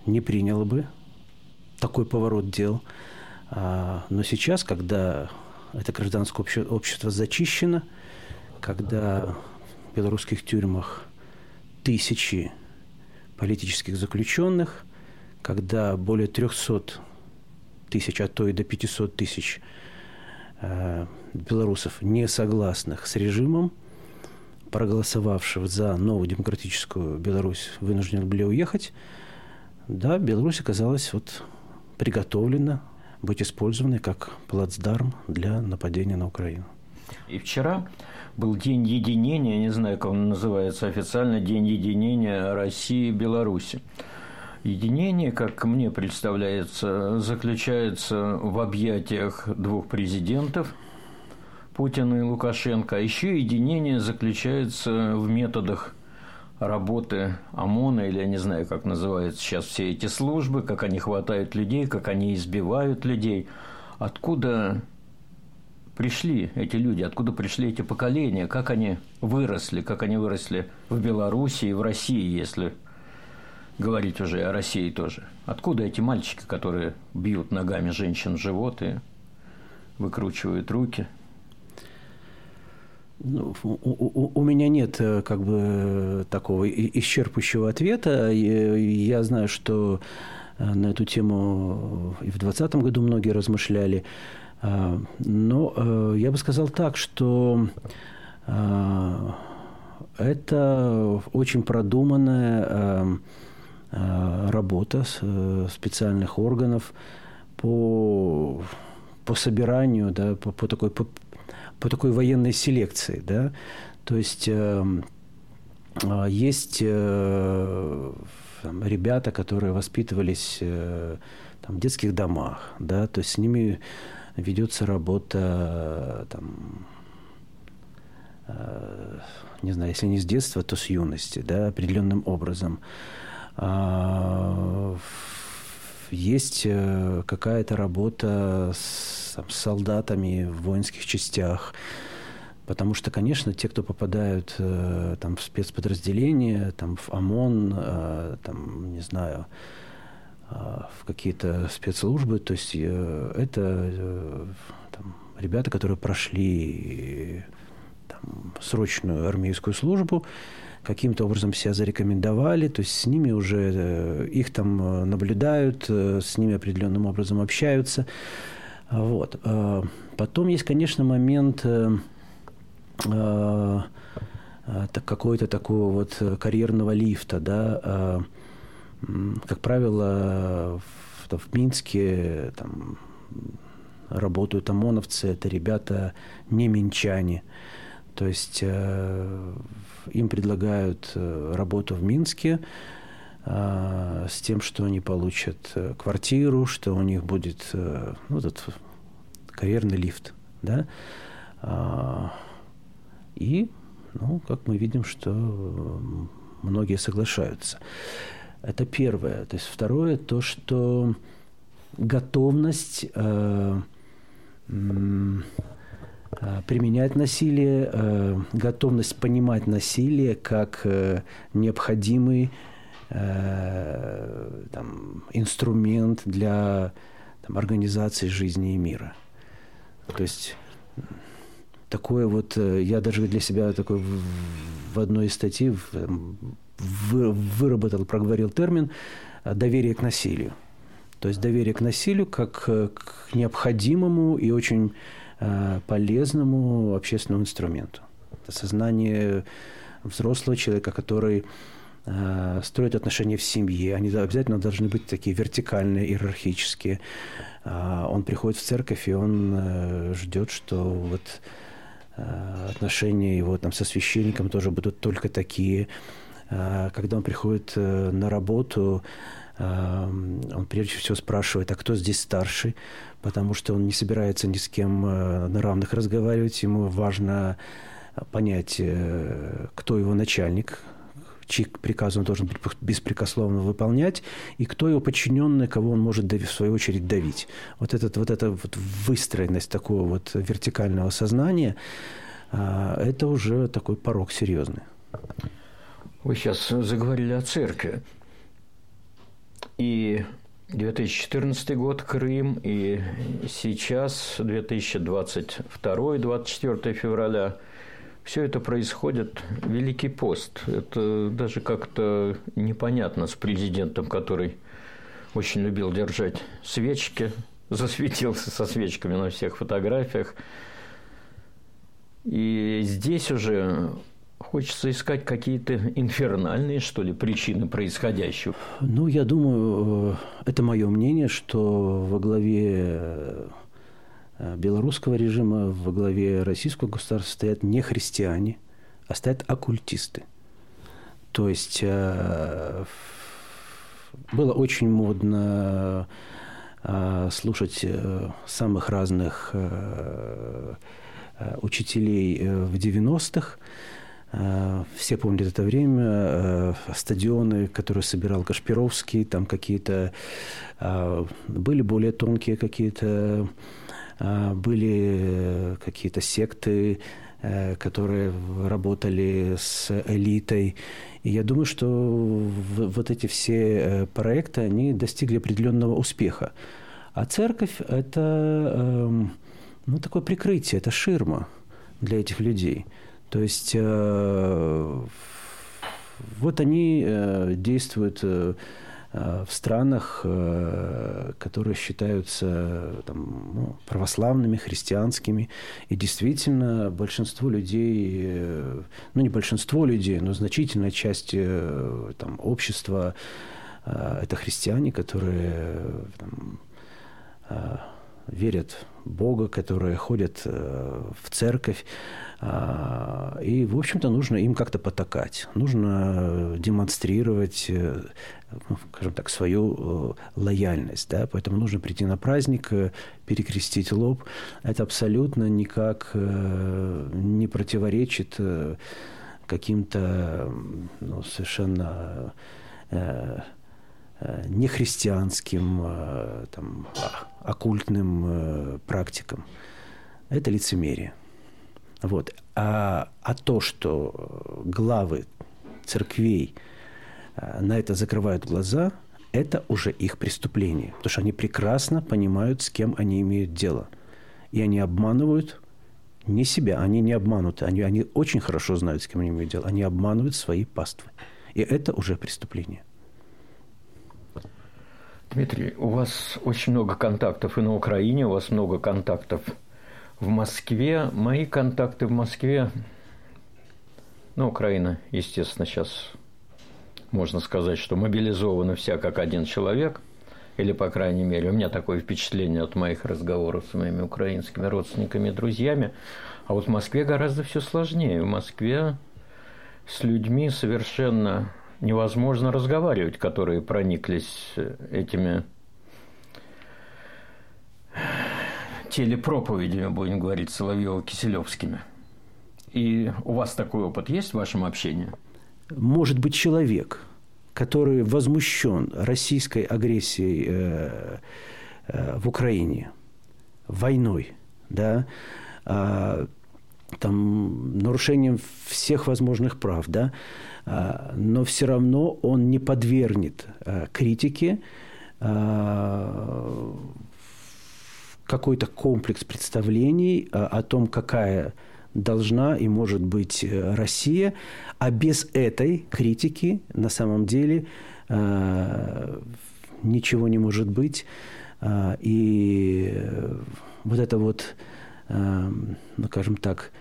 не приняло бы такой поворот дел. А, но сейчас, когда это гражданское общество зачищено, когда в белорусских тюрьмах тысячи политических заключенных, когда более 300 тысяч, а то и до 500 тысяч э, белорусов, не согласных с режимом, проголосовавших за новую демократическую Беларусь, вынуждены были уехать. Да, Беларусь оказалась вот приготовлена быть использованной как плацдарм для нападения на Украину. И вчера был день единения, не знаю, как он называется официально, день единения России и Беларуси. Единение, как мне представляется, заключается в объятиях двух президентов, Путина и Лукашенко. А еще единение заключается в методах работы ОМОНа, или я не знаю, как называются сейчас все эти службы, как они хватают людей, как они избивают людей. Откуда пришли эти люди, откуда пришли эти поколения, как они выросли, как они выросли в Беларуси и в России, если говорить уже о России тоже. Откуда эти мальчики, которые бьют ногами женщин в живот и выкручивают руки? Ну, у, у, у меня нет э, как бы такого исчерпывающего ответа. Я знаю, что э, на эту тему и в 2020 году многие размышляли. Но э, я бы сказал так, что это очень продуманная Э, работа э, специальных органов по, по собиранию, да, по, по, такой, по, по такой военной селекции. Да? То есть э, есть э, ребята, которые воспитывались э, там, в детских домах, да, то есть с ними ведется работа там, э, не знаю, если не с детства, то с юности, да, определенным образом. Есть э, какая-то работа с, там, с солдатами в воинских частях, Потому что, конечно, те, кто попадают э, там, в спецподразделения, там, в ОМОН, э, там, не знаю, в какие-то спецслужбы, то есть это там, ребята, которые прошли там, срочную армейскую службу, каким-то образом себя зарекомендовали, то есть с ними уже э, их там э, наблюдают, э, с ними определенным образом общаются. Вот. Потом есть, конечно, момент какой-то такого вот карьерного лифта, да, как правило, в, в Минске там, работают ОМОНовцы, это ребята не минчане. То есть им предлагают работу в Минске э, с тем, что они получат квартиру, что у них будет э, ну, этот карьерный лифт. Да? И, ну, как мы видим, что многие соглашаются. Это первое. То есть второе, то, что готовность э, э, применять насилие, э, готовность понимать насилие как э, необходимый э, там, инструмент для там, организации жизни и мира. То есть такое вот, э, я даже для себя такой в, одной из статей вы, выработал, проговорил термин э, доверие к насилию. То есть доверие к насилию как э, к необходимому и очень полезному общественному инструменту. Это сознание взрослого человека, который строит отношения в семье. Они обязательно должны быть такие вертикальные, иерархические. А он приходит в церковь, и он ждет, что вот Э, отношения его там со священником тоже будут только такие. Э, когда он приходит э, на работу, он прежде всего спрашивает, а кто здесь старший, потому что он не собирается ни с кем на равных разговаривать, ему важно понять, кто его начальник, чьи приказы он должен беспрекословно выполнять, и кто его подчиненный, кого он может, в свою очередь, давить. Вот, этот, вот эта вот выстроенность такого вот вертикального сознания, а, это уже такой порог серьезный. Вы сейчас заговорили о церкви. И 2014 год Крым, и сейчас 2022-24 февраля – все это происходит Великий пост. Это даже как-то непонятно с президентом, который очень любил держать свечки, засветился со свечками на всех фотографиях. И здесь уже хочется искать какие-то инфернальные, что ли, причины происходящего. Ну, я думаю, э, это мое мнение, что во главе Э, белорусского режима во главе российского государства стоят не христиане, а стоят оккультисты. То есть э, было очень модно слушать самых разных учителей в 90-х. Все помнят это время, стадионы, которые собирал Кашпировский, там какие-то были более тонкие какие-то были э, какие-то секты, э, которые работали с элитой. И я думаю, что вот эти все э, проекты, они достигли определенного успеха. А церковь – это эм, ну, такое прикрытие, это ширма для этих людей. То есть вот они действуют Э, в странах, э, которые считаются там, ну, православными, христианскими. И действительно, большинство людей, э, ну не большинство людей, но значительная часть там, общества – это христиане, которые там, верят в Бога, которые ходят э, в церковь. А, и, в общем-то, нужно им как-то потакать. Нужно демонстрировать, э, ну, скажем так, свою лояльность. Да? Поэтому нужно прийти на праздник, перекрестить лоб. Это абсолютно никак не противоречит каким-то ну, совершенно Э, нехристианским, э, там, оккультным э, практикам. Это лицемерие. Вот. А, а то, что главы церквей на это закрывают глаза, это уже их преступление. Потому что они прекрасно понимают, с кем они имеют дело. И они обманывают не себя, они не обмануты. Они, они очень хорошо знают, с кем они имеют дело. Они обманывают свои паствы. И это уже преступление. Дмитрий, у вас очень много контактов и на Украине, у вас много контактов в Москве. Мои контакты в Москве, ну, Украина, естественно, сейчас можно сказать, что мобилизована вся как один человек, или, по крайней мере, у меня такое впечатление от моих разговоров с моими украинскими родственниками и друзьями. А вот в Москве гораздо все сложнее. В Москве с людьми совершенно невозможно разговаривать, которые прониклись этими телепроповедями, будем говорить, Соловьева-Киселевскими. И у вас такой опыт есть в вашем общении? Может быть, человек, который возмущен российской агрессией э, э, в Украине, войной, да, э, там, нарушением всех возможных прав, да, а, но все равно он не подвергнет а, критике а, какой-то комплекс представлений о том, какая должна и может быть э, Россия, а без этой критики на самом деле ничего не может быть. И вот это вот, ну, скажем так,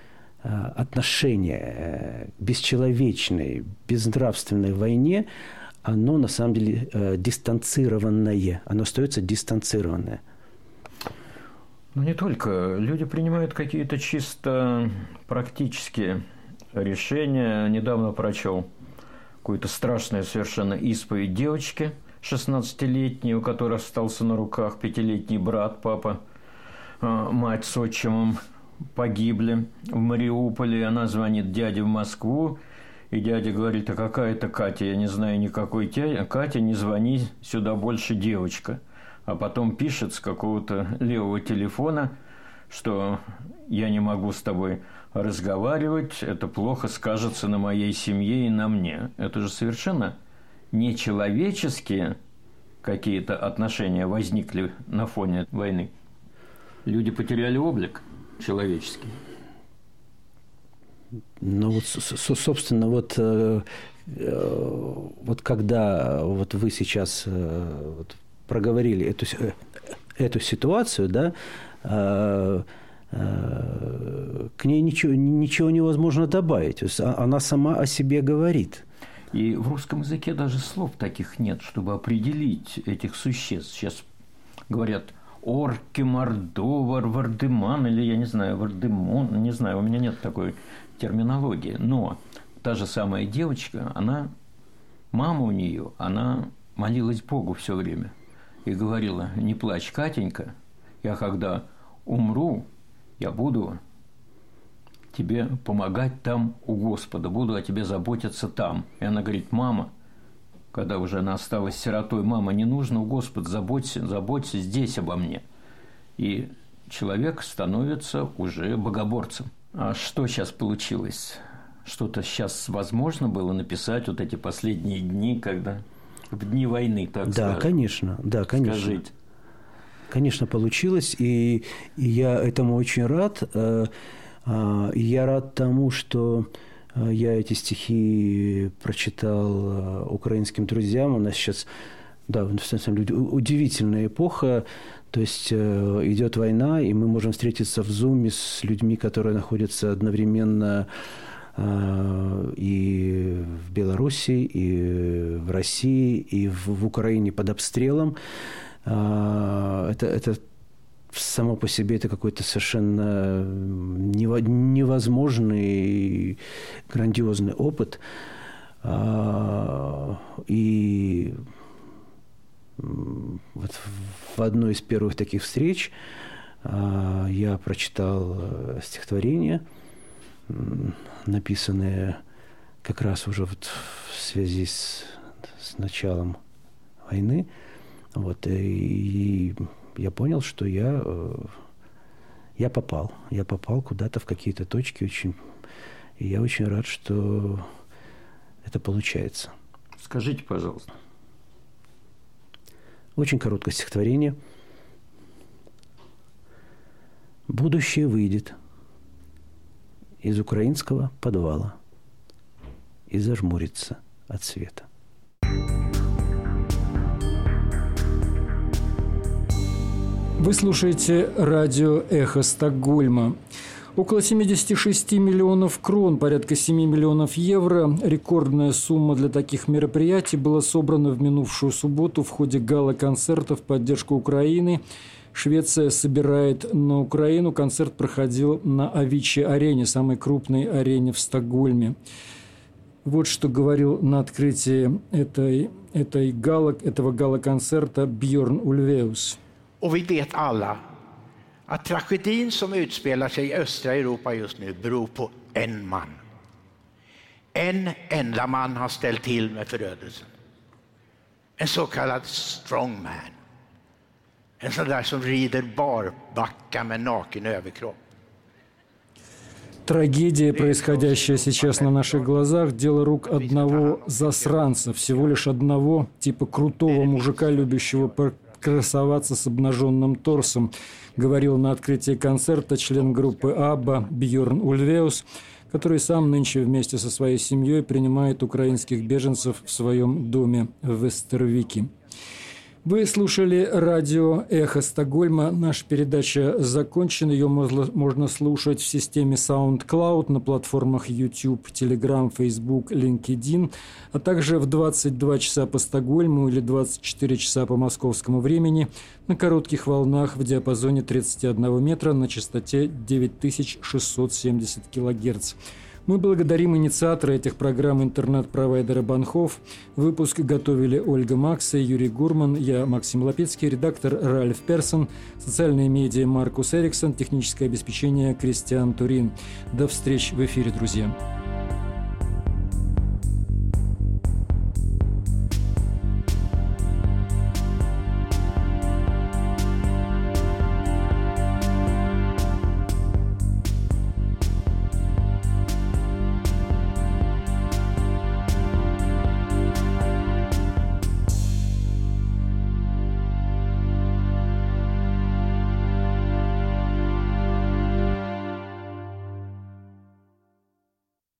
Э, отношение э, к бесчеловечной, безнравственной войне, оно на самом деле э, дистанцированное, оно остается дистанцированное. Ну, не только. Люди принимают какие-то чисто практические решения. Недавно прочел какую-то страшную совершенно исповедь девочки 16-летней, у которой остался на руках пятилетний брат, папа, мать с отчимом погибли в Мариуполе. Она звонит дяде в Москву, и дядя говорит, а какая это Катя? Я не знаю никакой тя... Катя, не звони сюда больше, девочка. А потом пишет с какого-то левого телефона, что я не могу с тобой разговаривать, это плохо скажется на моей семье и на мне. Это же совершенно нечеловеческие какие-то отношения возникли на фоне войны. Люди потеряли облик – человеческий? Ну вот, собственно, вот, э, э, вот когда вот вы сейчас э, вот проговорили эту, эту ситуацию, да, к ней ничего, ничего невозможно добавить. То есть а, она сама о себе говорит. И в русском языке даже слов таких нет, чтобы определить этих существ. Сейчас говорят – Орки, Мордовар, Вардеман, или я не знаю, Вардемон, не знаю, у меня нет такой терминологии. Но та же самая девочка, она, мама у нее, она молилась Богу все время и говорила, не плачь, Катенька, я когда умру, я буду тебе помогать там у Господа, буду о тебе заботиться там. И она говорит, мама, когда уже она осталась сиротой, мама, не нужно, Господь, заботься, заботься здесь обо мне. И человек становится уже богоборцем. А что сейчас получилось? Что-то сейчас возможно было написать вот эти последние дни, когда в дни войны, так Да, скажем. конечно, да, конечно. Скажите. Конечно, получилось, и, и я этому очень рад. Э, а, я рад тому, что Э, я эти стихи прочитал э, украинским друзьям. У нас сейчас, да, на самом деле, удивительная эпоха. То есть идет война, и мы можем встретиться в Зуме с людьми, которые находятся одновременно и в Беларуси, и в России, и в, в Украине под обстрелом. Это, это само по себе это какой-то совершенно невозможный грандиозный опыт. А, и вот в одной из первых таких встреч я прочитал э, стихотворение, написанное как раз уже вот в связи с, с началом войны. Вот, и, и я понял, что я, э, я попал. Я попал куда-то в какие-то точки очень... И я очень рад, что это получается. Скажите, пожалуйста. Очень короткое стихотворение. Будущее выйдет из украинского подвала и зажмурится от света. Вы слушаете радио «Эхо Стокгольма». Около 76 миллионов крон, порядка 7 миллионов евро. Рекордная сумма для таких мероприятий была собрана в минувшую субботу в ходе гала-концерта в поддержку Украины. Швеция собирает на Украину. Концерт проходил на Авичи-арене, самой крупной арене в Стокгольме. Вот что говорил на открытии этой, этой гала, этого гала-концерта Бьорн Ульвеус. Och vi vet alla att tragedin som utspelar sig i östra Europa just nu beror på en man. En enda man har ställt till med förödelsen. En så kallad strongman. En sån där som rider barbacka med naken överkropp. Трагедия, происходящая сейчас на наших глазах, дело рук одного засранца, всего лишь одного, типа крутого мужика, любящего красоваться с обнаженным торсом, говорил на открытии концерта член группы «Абба» Бьорн Ульвеус, который сам нынче вместе со своей семьей принимает украинских беженцев в своем доме в Вестервике. Вы слушали радио «Эхо Стокгольма». Наша передача закончена. Ее можно слушать в системе SoundCloud на платформах YouTube, Telegram, Facebook, LinkedIn, а также в 22 часа по Стокгольму или 24 часа по московскому времени на коротких волнах в диапазоне 31 метра на частоте 9670 килогерц. Мы благодарим инициатора этих программ интернет-провайдера Банхов. Выпуск готовили Ольга Макса, Юрий Гурман, я Максим Лапецкий, редактор Ральф Персон, социальные медиа Маркус Эриксон, техническое обеспечение Кристиан Турин. До встречи в эфире, друзья.